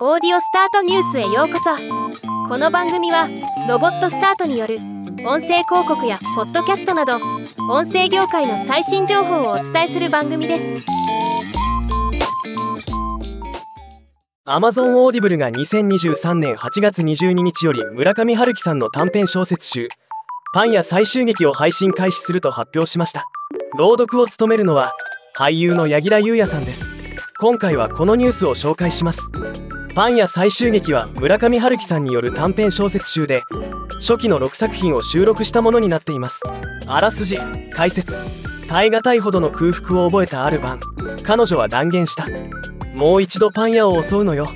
オーディオスタートニュースへようこそ。この番組はロボットスタートによる音声広告やポッドキャストなど音声業界の最新情報をお伝えする番組です。Amazon オーディブルが2023年8月22日より村上春樹さんの短編小説集「パン屋最終劇」を配信開始すると発表しました。朗読を務めるのは俳優の柳楽優弥さんです。今回はこのニュースを紹介します。パン屋最終劇は村上春樹さんによる短編小説集で初期の6作品を収録したものになっています。あらすじ解説。耐え難いほどの空腹を覚えたある晩彼女は断言した。もう一度パン屋を襲うのよ。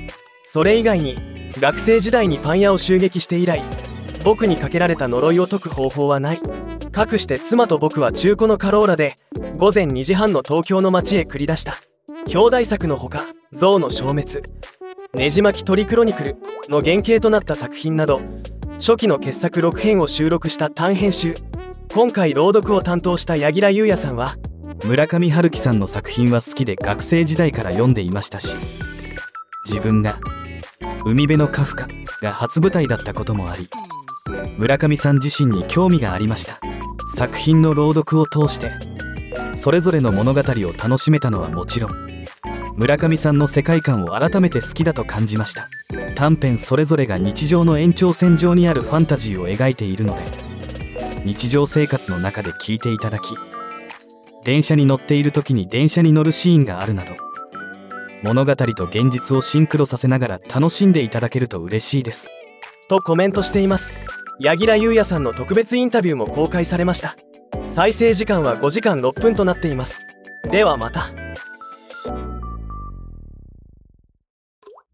それ以外に学生時代にパン屋を襲撃して以来僕にかけられた呪いを解く方法はない。かくして妻と僕は中古のカローラで午前2時半の東京の街へ繰り出した。兄弟作のほか「象の消滅」ねじ巻きトリクロニクルの原型となった作品など初期の傑作6編を収録した短編集。今回朗読を担当した柳楽優弥さんは村上春樹さんの作品は好きで学生時代から読んでいましたし自分が「海辺のカフカ」が初舞台だったこともあり村上さん自身に興味がありました。作品の朗読を通してそれぞれの物語を楽しめたのはもちろん村上さんの世界観を改めて好きだと感じました。短編それぞれが日常の延長線上にあるファンタジーを描いているので日常生活の中で聞いていただき電車に乗っている時に電車に乗るシーンがあるなど物語と現実をシンクロさせながら楽しんでいただけると嬉しいです。とコメントしています。柳楽優弥さんの特別インタビューも公開されました。再生時間は5時間6分となっています。ではまた。